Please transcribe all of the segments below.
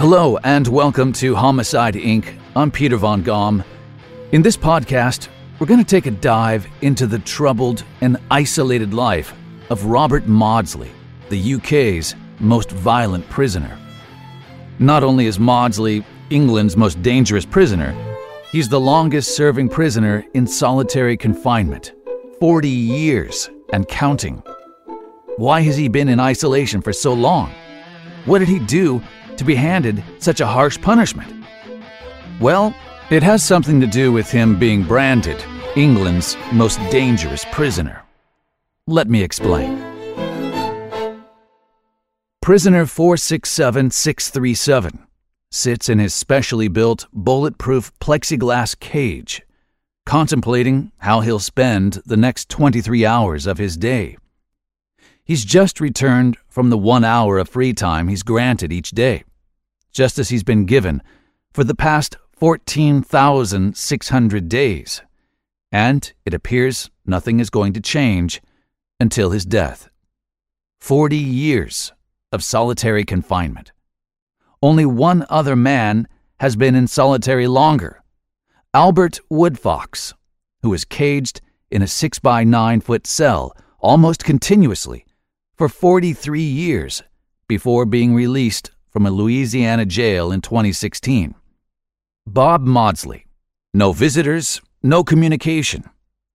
Hello, and welcome to Homicide Inc. I'm Peter Von Gom. In this podcast, we're going to take a dive into the troubled and isolated life of Robert Maudsley, the UK's most violent prisoner. Not only is Maudsley England's most dangerous prisoner, he's the longest serving prisoner in solitary confinement 40 years and counting. Why has he been in isolation for so long? What did he do to be handed such a harsh punishment? Well, it has something to do with him being branded England's most dangerous prisoner. Let me explain. Prisoner 467637 sits in his specially built bulletproof plexiglass cage, contemplating how he'll spend the next 23 hours of his day. He's just returned from the one hour of free time he's granted each day, just as he's been given for the past 14,600 days. And it appears nothing is going to change until his death. 40 years of solitary confinement. Only one other man has been in solitary longer Albert Woodfox, who was caged in a 6 by 9 foot cell almost continuously for 43 years before being released from a Louisiana jail in 2016. Bob Maudsley. No visitors, no communication,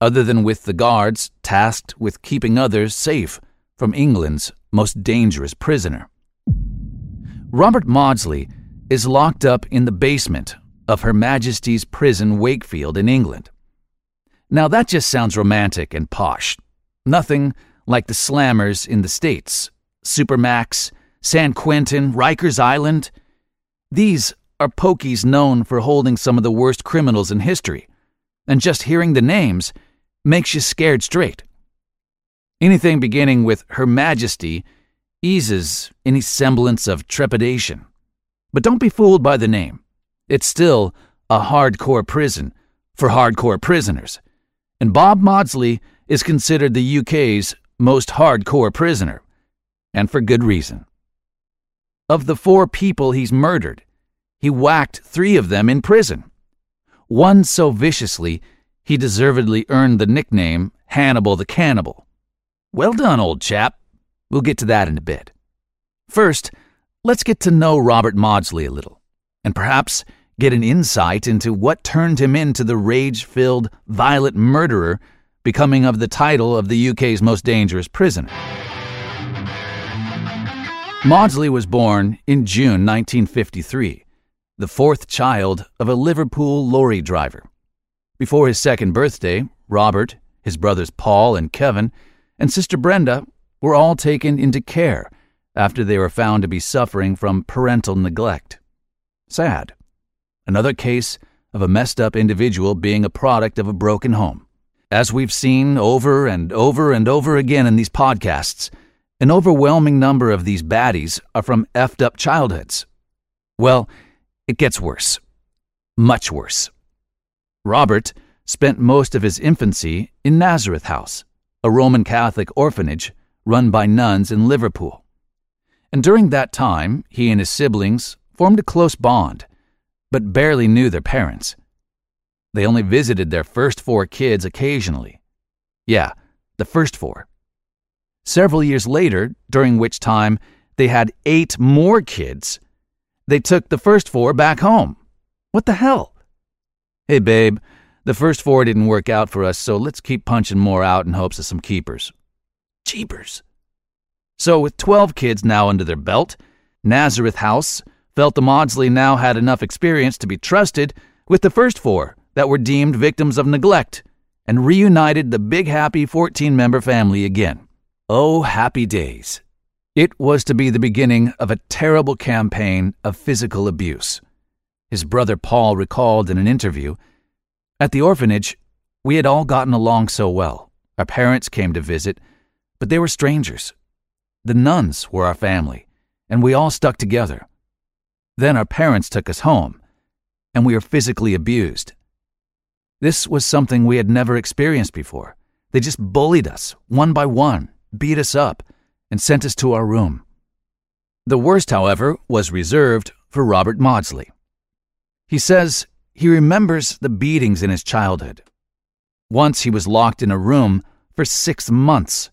other than with the guards tasked with keeping others safe from England's most dangerous prisoner. Robert Maudsley is locked up in the basement of Her Majesty's Prison Wakefield in England. Now that just sounds romantic and posh. Nothing like the slammers in the States Supermax, San Quentin, Rikers Island. These are pokies known for holding some of the worst criminals in history, and just hearing the names makes you scared straight. Anything beginning with Her Majesty eases any semblance of trepidation. But don't be fooled by the name. It's still a hardcore prison for hardcore prisoners, and Bob Maudsley is considered the UK's most hardcore prisoner, and for good reason. Of the four people he's murdered, he whacked three of them in prison. One so viciously, he deservedly earned the nickname Hannibal the Cannibal. Well done, old chap. We'll get to that in a bit. First, let's get to know Robert Maudsley a little, and perhaps get an insight into what turned him into the rage filled, violent murderer becoming of the title of the UK's most dangerous prisoner. Maudsley was born in June 1953, the fourth child of a Liverpool lorry driver. Before his second birthday, Robert, his brothers Paul and Kevin, and sister Brenda were all taken into care after they were found to be suffering from parental neglect. Sad. Another case of a messed up individual being a product of a broken home. As we've seen over and over and over again in these podcasts, an overwhelming number of these baddies are from effed up childhoods. Well, it gets worse. Much worse. Robert spent most of his infancy in Nazareth House, a Roman Catholic orphanage run by nuns in Liverpool. And during that time, he and his siblings formed a close bond, but barely knew their parents. They only visited their first four kids occasionally. Yeah, the first four. Several years later, during which time they had eight more kids, they took the first four back home. What the hell? Hey, babe, the first four didn't work out for us, so let's keep punching more out in hopes of some keepers. Jeepers. So, with 12 kids now under their belt, Nazareth House felt the Maudsley now had enough experience to be trusted with the first four that were deemed victims of neglect and reunited the big happy 14 member family again. Oh, happy days. It was to be the beginning of a terrible campaign of physical abuse. His brother Paul recalled in an interview At the orphanage, we had all gotten along so well. Our parents came to visit, but they were strangers. The nuns were our family, and we all stuck together. Then our parents took us home, and we were physically abused. This was something we had never experienced before. They just bullied us, one by one, beat us up, and sent us to our room. The worst, however, was reserved for Robert Maudsley. He says he remembers the beatings in his childhood. Once he was locked in a room for six months,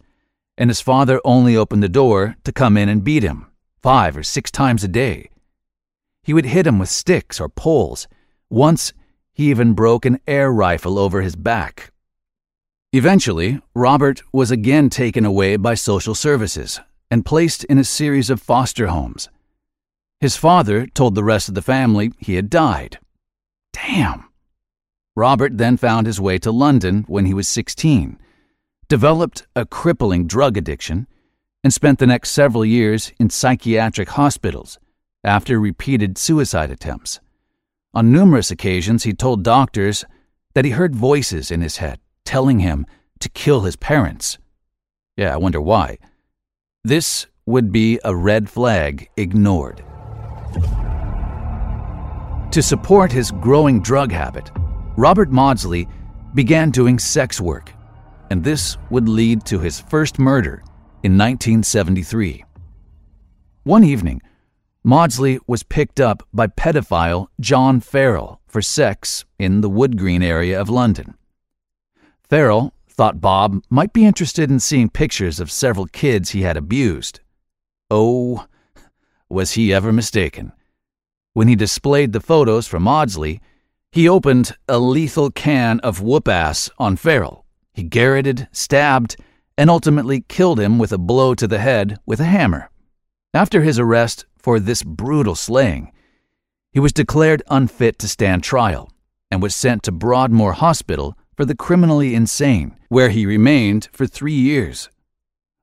and his father only opened the door to come in and beat him five or six times a day. He would hit him with sticks or poles. Once, he even broke an air rifle over his back. Eventually, Robert was again taken away by social services and placed in a series of foster homes. His father told the rest of the family he had died. Damn. Robert then found his way to London when he was 16, developed a crippling drug addiction, and spent the next several years in psychiatric hospitals after repeated suicide attempts. On numerous occasions, he told doctors that he heard voices in his head telling him to kill his parents. Yeah, I wonder why. This would be a red flag ignored. To support his growing drug habit, Robert Maudsley began doing sex work, and this would lead to his first murder in 1973. One evening, Maudsley was picked up by pedophile John Farrell for sex in the Wood Green area of London. Farrell thought Bob might be interested in seeing pictures of several kids he had abused. Oh, was he ever mistaken? When he displayed the photos from Maudsley, he opened a lethal can of whoop ass on Farrell. He garroted, stabbed, and ultimately killed him with a blow to the head with a hammer. After his arrest for this brutal slaying, he was declared unfit to stand trial and was sent to Broadmoor Hospital for the criminally insane, where he remained for three years.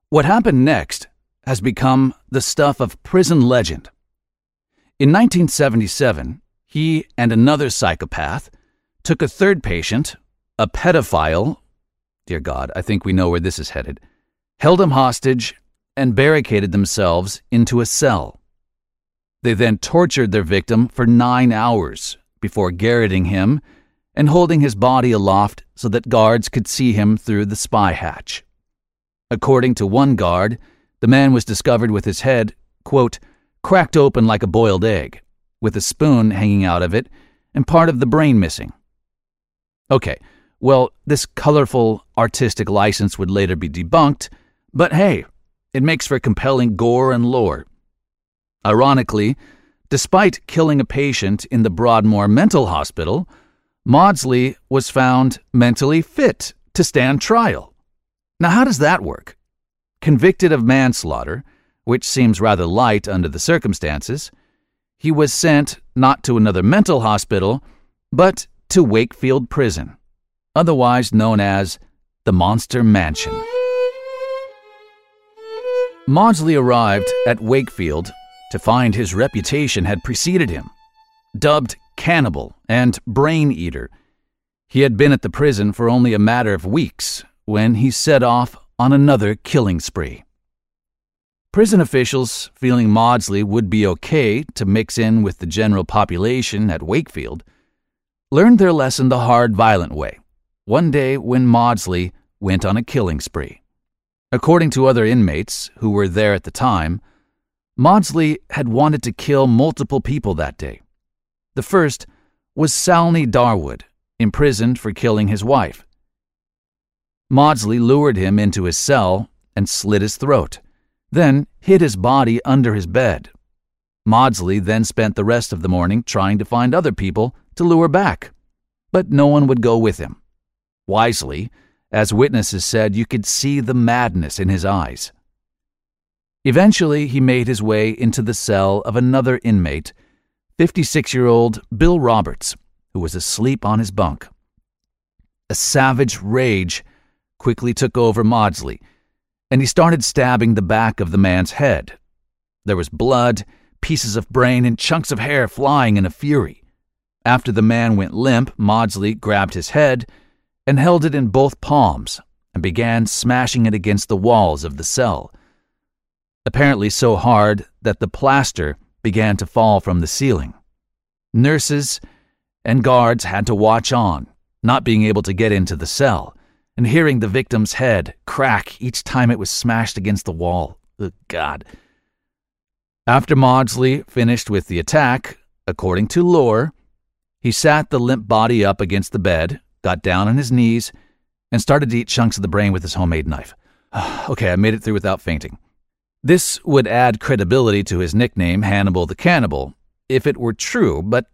What happened next has become the stuff of prison legend. In 1977, he and another psychopath took a third patient, a pedophile, dear God, I think we know where this is headed, held him hostage, and barricaded themselves into a cell. They then tortured their victim for nine hours before garroting him and holding his body aloft so that guards could see him through the spy hatch. According to one guard, the man was discovered with his head, quote, cracked open like a boiled egg, with a spoon hanging out of it and part of the brain missing. Okay, well, this colorful artistic license would later be debunked, but hey, it makes for compelling gore and lore. Ironically, despite killing a patient in the Broadmoor Mental Hospital, Maudsley was found mentally fit to stand trial. Now, how does that work? Convicted of manslaughter, which seems rather light under the circumstances, he was sent not to another mental hospital, but to Wakefield Prison, otherwise known as the Monster Mansion. Maudsley arrived at Wakefield to find his reputation had preceded him. Dubbed cannibal and brain eater, he had been at the prison for only a matter of weeks when he set off on another killing spree. Prison officials, feeling Maudsley would be okay to mix in with the general population at Wakefield, learned their lesson the hard, violent way, one day when Maudsley went on a killing spree. According to other inmates who were there at the time, Maudsley had wanted to kill multiple people that day. The first was Salney Darwood, imprisoned for killing his wife. Maudsley lured him into his cell and slit his throat then hid his body under his bed. Maudsley then spent the rest of the morning trying to find other people to lure back, but no one would go with him. Wisely, as witnesses said, you could see the madness in his eyes. Eventually, he made his way into the cell of another inmate, 56 year old Bill Roberts, who was asleep on his bunk. A savage rage quickly took over Maudsley and he started stabbing the back of the man's head. There was blood, pieces of brain, and chunks of hair flying in a fury. After the man went limp, Maudsley grabbed his head and held it in both palms and began smashing it against the walls of the cell. Apparently, so hard that the plaster began to fall from the ceiling. Nurses and guards had to watch on, not being able to get into the cell and hearing the victim's head crack each time it was smashed against the wall. Good God. After Maudsley finished with the attack, according to lore, he sat the limp body up against the bed, got down on his knees, and started to eat chunks of the brain with his homemade knife. okay, I made it through without fainting. This would add credibility to his nickname, Hannibal the Cannibal, if it were true, but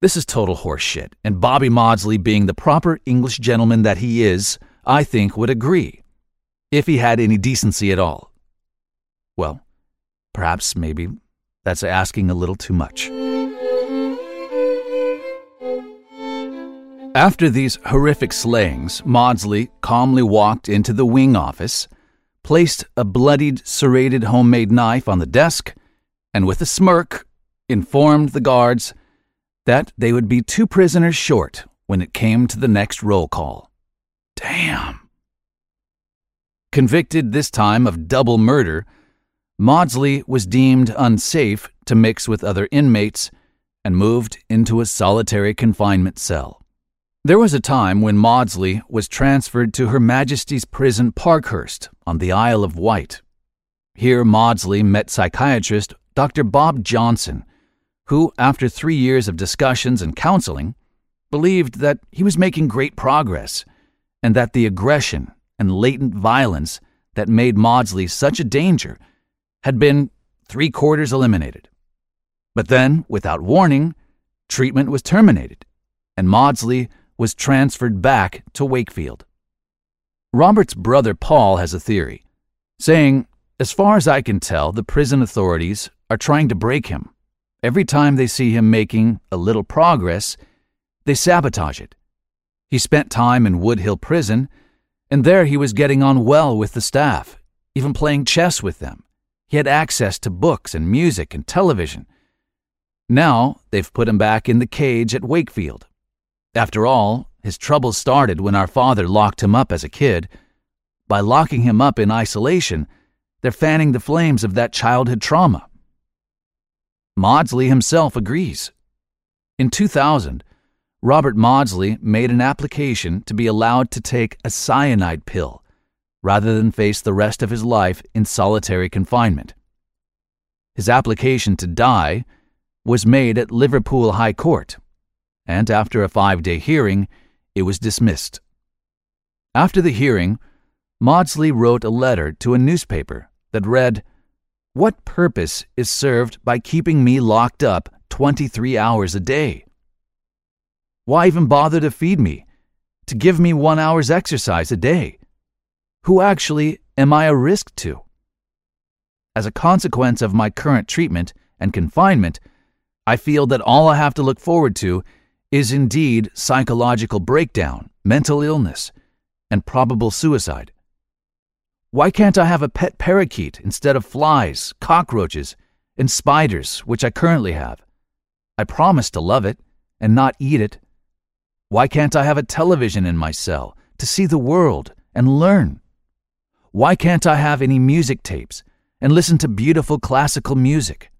this is total horseshit, and Bobby Maudsley, being the proper English gentleman that he is, I think would agree, if he had any decency at all. Well, perhaps maybe that's asking a little too much. After these horrific slayings, Maudsley calmly walked into the wing office, placed a bloodied, serrated homemade knife on the desk, and with a smirk informed the guards that they would be two prisoners short when it came to the next roll call. Damn. Convicted this time of double murder, Maudsley was deemed unsafe to mix with other inmates and moved into a solitary confinement cell. There was a time when Maudsley was transferred to Her Majesty's Prison Parkhurst on the Isle of Wight. Here, Maudsley met psychiatrist Dr. Bob Johnson, who, after three years of discussions and counseling, believed that he was making great progress and that the aggression and latent violence that made Maudsley such a danger had been three quarters eliminated. But then, without warning, treatment was terminated, and Maudsley was transferred back to Wakefield. Robert's brother Paul has a theory, saying, As far as I can tell, the prison authorities are trying to break him. Every time they see him making a little progress, they sabotage it. He spent time in Woodhill Prison, and there he was getting on well with the staff, even playing chess with them. He had access to books and music and television. Now they've put him back in the cage at Wakefield, after all, his troubles started when our father locked him up as a kid. By locking him up in isolation, they're fanning the flames of that childhood trauma. Maudsley himself agrees. In 2000, Robert Maudsley made an application to be allowed to take a cyanide pill rather than face the rest of his life in solitary confinement. His application to die was made at Liverpool High Court and after a five day hearing, it was dismissed. After the hearing, Maudsley wrote a letter to a newspaper that read, What purpose is served by keeping me locked up 23 hours a day? Why even bother to feed me, to give me one hour's exercise a day? Who actually am I a risk to? As a consequence of my current treatment and confinement, I feel that all I have to look forward to is indeed psychological breakdown, mental illness, and probable suicide. Why can't I have a pet parakeet instead of flies, cockroaches, and spiders, which I currently have? I promise to love it and not eat it. Why can't I have a television in my cell to see the world and learn? Why can't I have any music tapes and listen to beautiful classical music?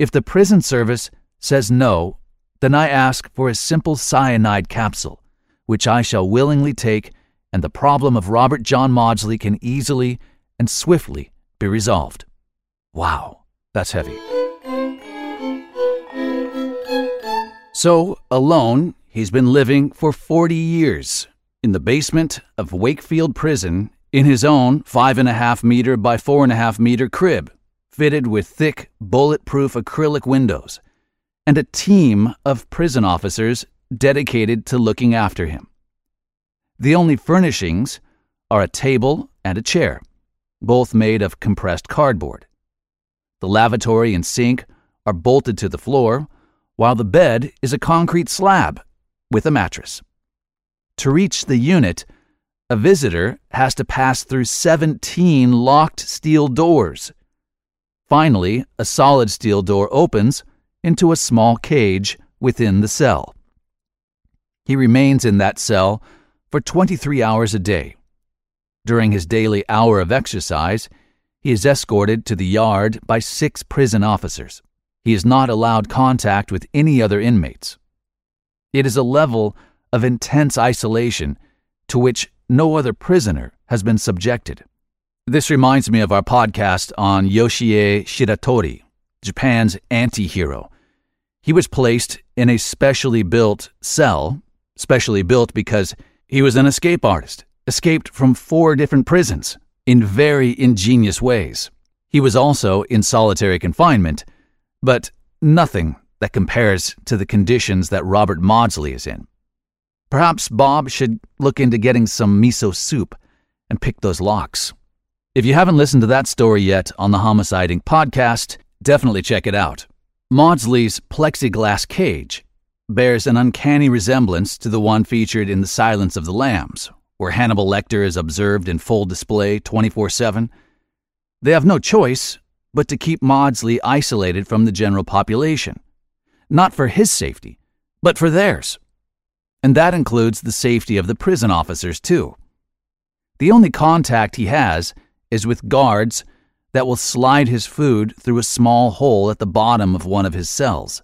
If the prison service says no then I ask for a simple cyanide capsule, which I shall willingly take, and the problem of Robert John Maudsley can easily and swiftly be resolved. Wow, that's heavy. So, alone, he's been living for 40 years in the basement of Wakefield Prison in his own five and a half meter by four and a half meter crib, fitted with thick, bulletproof acrylic windows and a team of prison officers dedicated to looking after him. The only furnishings are a table and a chair, both made of compressed cardboard. The lavatory and sink are bolted to the floor, while the bed is a concrete slab with a mattress. To reach the unit, a visitor has to pass through 17 locked steel doors. Finally, a solid steel door opens into a small cage within the cell. He remains in that cell for 23 hours a day. During his daily hour of exercise, he is escorted to the yard by six prison officers. He is not allowed contact with any other inmates. It is a level of intense isolation to which no other prisoner has been subjected. This reminds me of our podcast on Yoshie Shiratori, Japan's anti hero. He was placed in a specially built cell, specially built because he was an escape artist, escaped from four different prisons in very ingenious ways. He was also in solitary confinement, but nothing that compares to the conditions that Robert Maudsley is in. Perhaps Bob should look into getting some miso soup and pick those locks. If you haven't listened to that story yet on the Homicide Inc. podcast, definitely check it out. Maudsley's plexiglass cage bears an uncanny resemblance to the one featured in The Silence of the Lambs, where Hannibal Lecter is observed in full display 24 7. They have no choice but to keep Maudsley isolated from the general population, not for his safety, but for theirs. And that includes the safety of the prison officers, too. The only contact he has is with guards that will slide his food through a small hole at the bottom of one of his cells.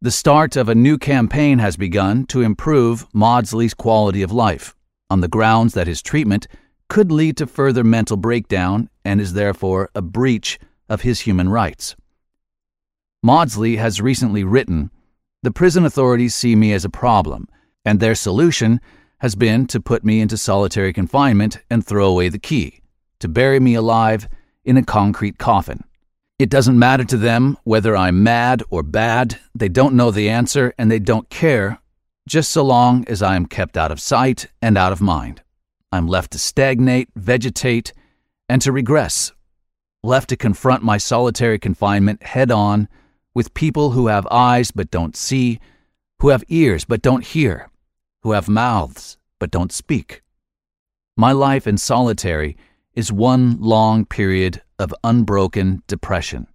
The start of a new campaign has begun to improve Maudsley's quality of life on the grounds that his treatment could lead to further mental breakdown and is therefore a breach of his human rights. Maudsley has recently written The prison authorities see me as a problem, and their solution has been to put me into solitary confinement and throw away the key to bury me alive in a concrete coffin. It doesn't matter to them whether I'm mad or bad, they don't know the answer and they don't care, just so long as I am kept out of sight and out of mind. I'm left to stagnate, vegetate, and to regress, left to confront my solitary confinement head on with people who have eyes but don't see, who have ears but don't hear, who have mouths but don't speak. My life in solitary is one long period of unbroken depression.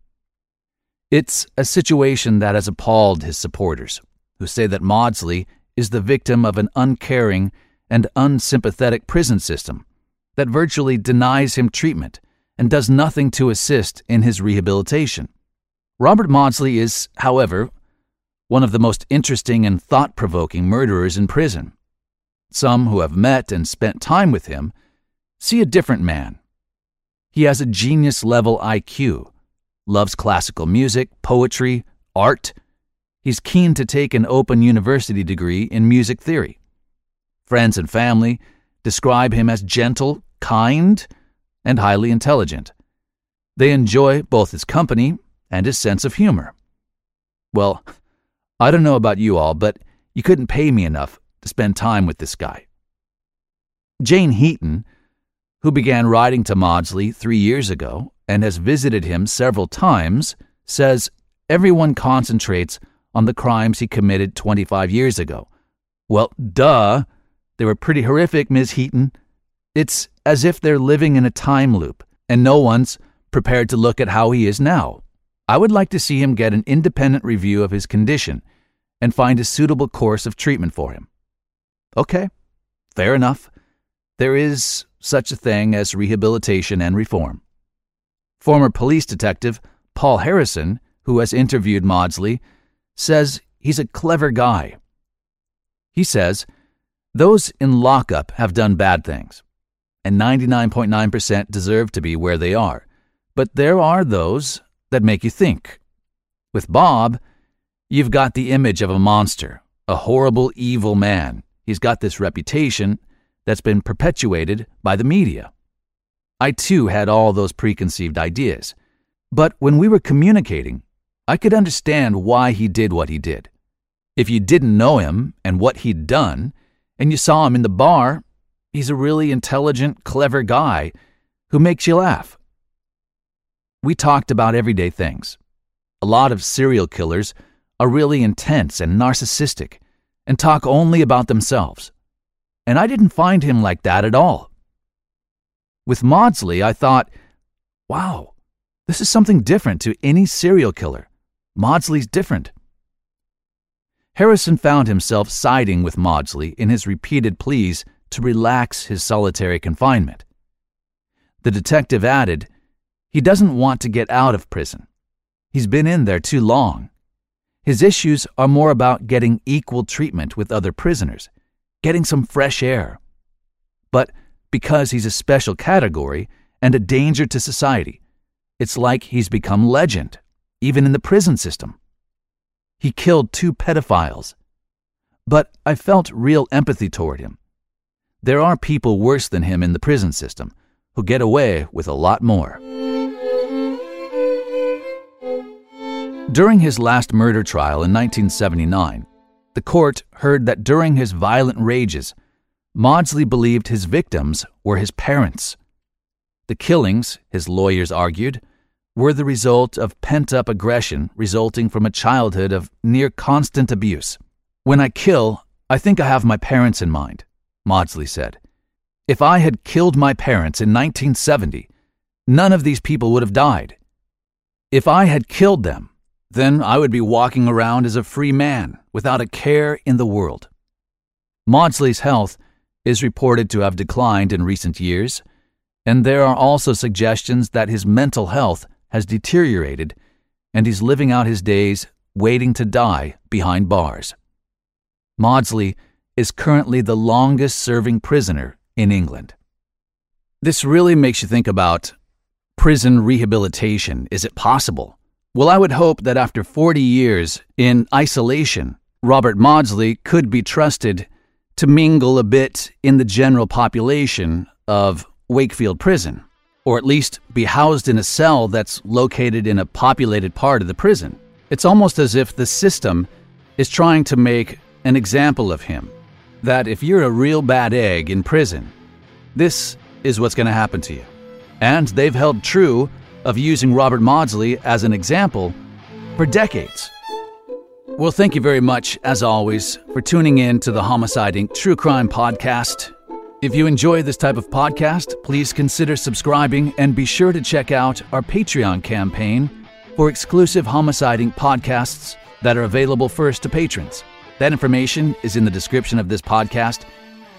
It's a situation that has appalled his supporters, who say that Maudsley is the victim of an uncaring and unsympathetic prison system that virtually denies him treatment and does nothing to assist in his rehabilitation. Robert Maudsley is, however, one of the most interesting and thought provoking murderers in prison. Some who have met and spent time with him See a different man. He has a genius level IQ, loves classical music, poetry, art. He's keen to take an open university degree in music theory. Friends and family describe him as gentle, kind, and highly intelligent. They enjoy both his company and his sense of humor. Well, I don't know about you all, but you couldn't pay me enough to spend time with this guy. Jane Heaton who began writing to Maudsley three years ago and has visited him several times, says everyone concentrates on the crimes he committed 25 years ago. Well, duh. They were pretty horrific, Ms. Heaton. It's as if they're living in a time loop, and no one's prepared to look at how he is now. I would like to see him get an independent review of his condition and find a suitable course of treatment for him. Okay, fair enough. There is such a thing as rehabilitation and reform. Former police detective Paul Harrison, who has interviewed Maudsley, says he's a clever guy. He says, Those in lockup have done bad things, and 99.9% deserve to be where they are. But there are those that make you think. With Bob, you've got the image of a monster, a horrible, evil man. He's got this reputation that's been perpetuated by the media. I too had all those preconceived ideas. But when we were communicating, I could understand why he did what he did. If you didn't know him and what he'd done, and you saw him in the bar, he's a really intelligent, clever guy who makes you laugh. We talked about everyday things. A lot of serial killers are really intense and narcissistic and talk only about themselves and I didn't find him like that at all. With Maudsley, I thought, wow, this is something different to any serial killer. Maudsley's different. Harrison found himself siding with Maudsley in his repeated pleas to relax his solitary confinement. The detective added, he doesn't want to get out of prison. He's been in there too long. His issues are more about getting equal treatment with other prisoners getting some fresh air. But because he's a special category and a danger to society. It's like he's become legend, even in the prison system. He killed two pedophiles. But I felt real empathy toward him. There are people worse than him in the prison system who get away with a lot more. During his last murder trial in 1979, the court heard that during his violent rages, Maudsley believed his victims were his parents. The killings, his lawyers argued, were the result of pent up aggression resulting from a childhood of near constant abuse. When I kill, I think I have my parents in mind, Maudsley said. If I had killed my parents in 1970, none of these people would have died. If I had killed them, then I would be walking around as a free man without a care in the world. Maudsley's health is reported to have declined in recent years, and there are also suggestions that his mental health has deteriorated and he's living out his days waiting to die behind bars. Maudsley is currently the longest serving prisoner in England. This really makes you think about prison rehabilitation. Is it possible? Well, I would hope that after 40 years in isolation, Robert Maudsley could be trusted to mingle a bit in the general population of Wakefield Prison, or at least be housed in a cell that's located in a populated part of the prison. It's almost as if the system is trying to make an example of him. That if you're a real bad egg in prison, this is what's going to happen to you. And they've held true of using Robert Maudsley as an example for decades. Well, thank you very much, as always, for tuning in to the Homicide Inc. True Crime Podcast. If you enjoy this type of podcast, please consider subscribing and be sure to check out our Patreon campaign for exclusive Homicide Inc. podcasts that are available first to patrons. That information is in the description of this podcast.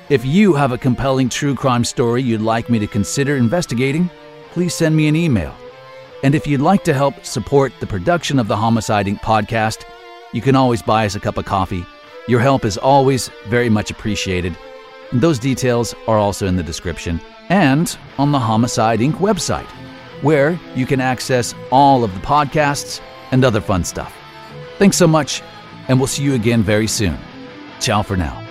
If you have a compelling true crime story you'd like me to consider investigating, please send me an email and if you'd like to help support the production of the Homicide Inc. podcast, you can always buy us a cup of coffee. Your help is always very much appreciated. And those details are also in the description and on the Homicide Inc. website, where you can access all of the podcasts and other fun stuff. Thanks so much, and we'll see you again very soon. Ciao for now.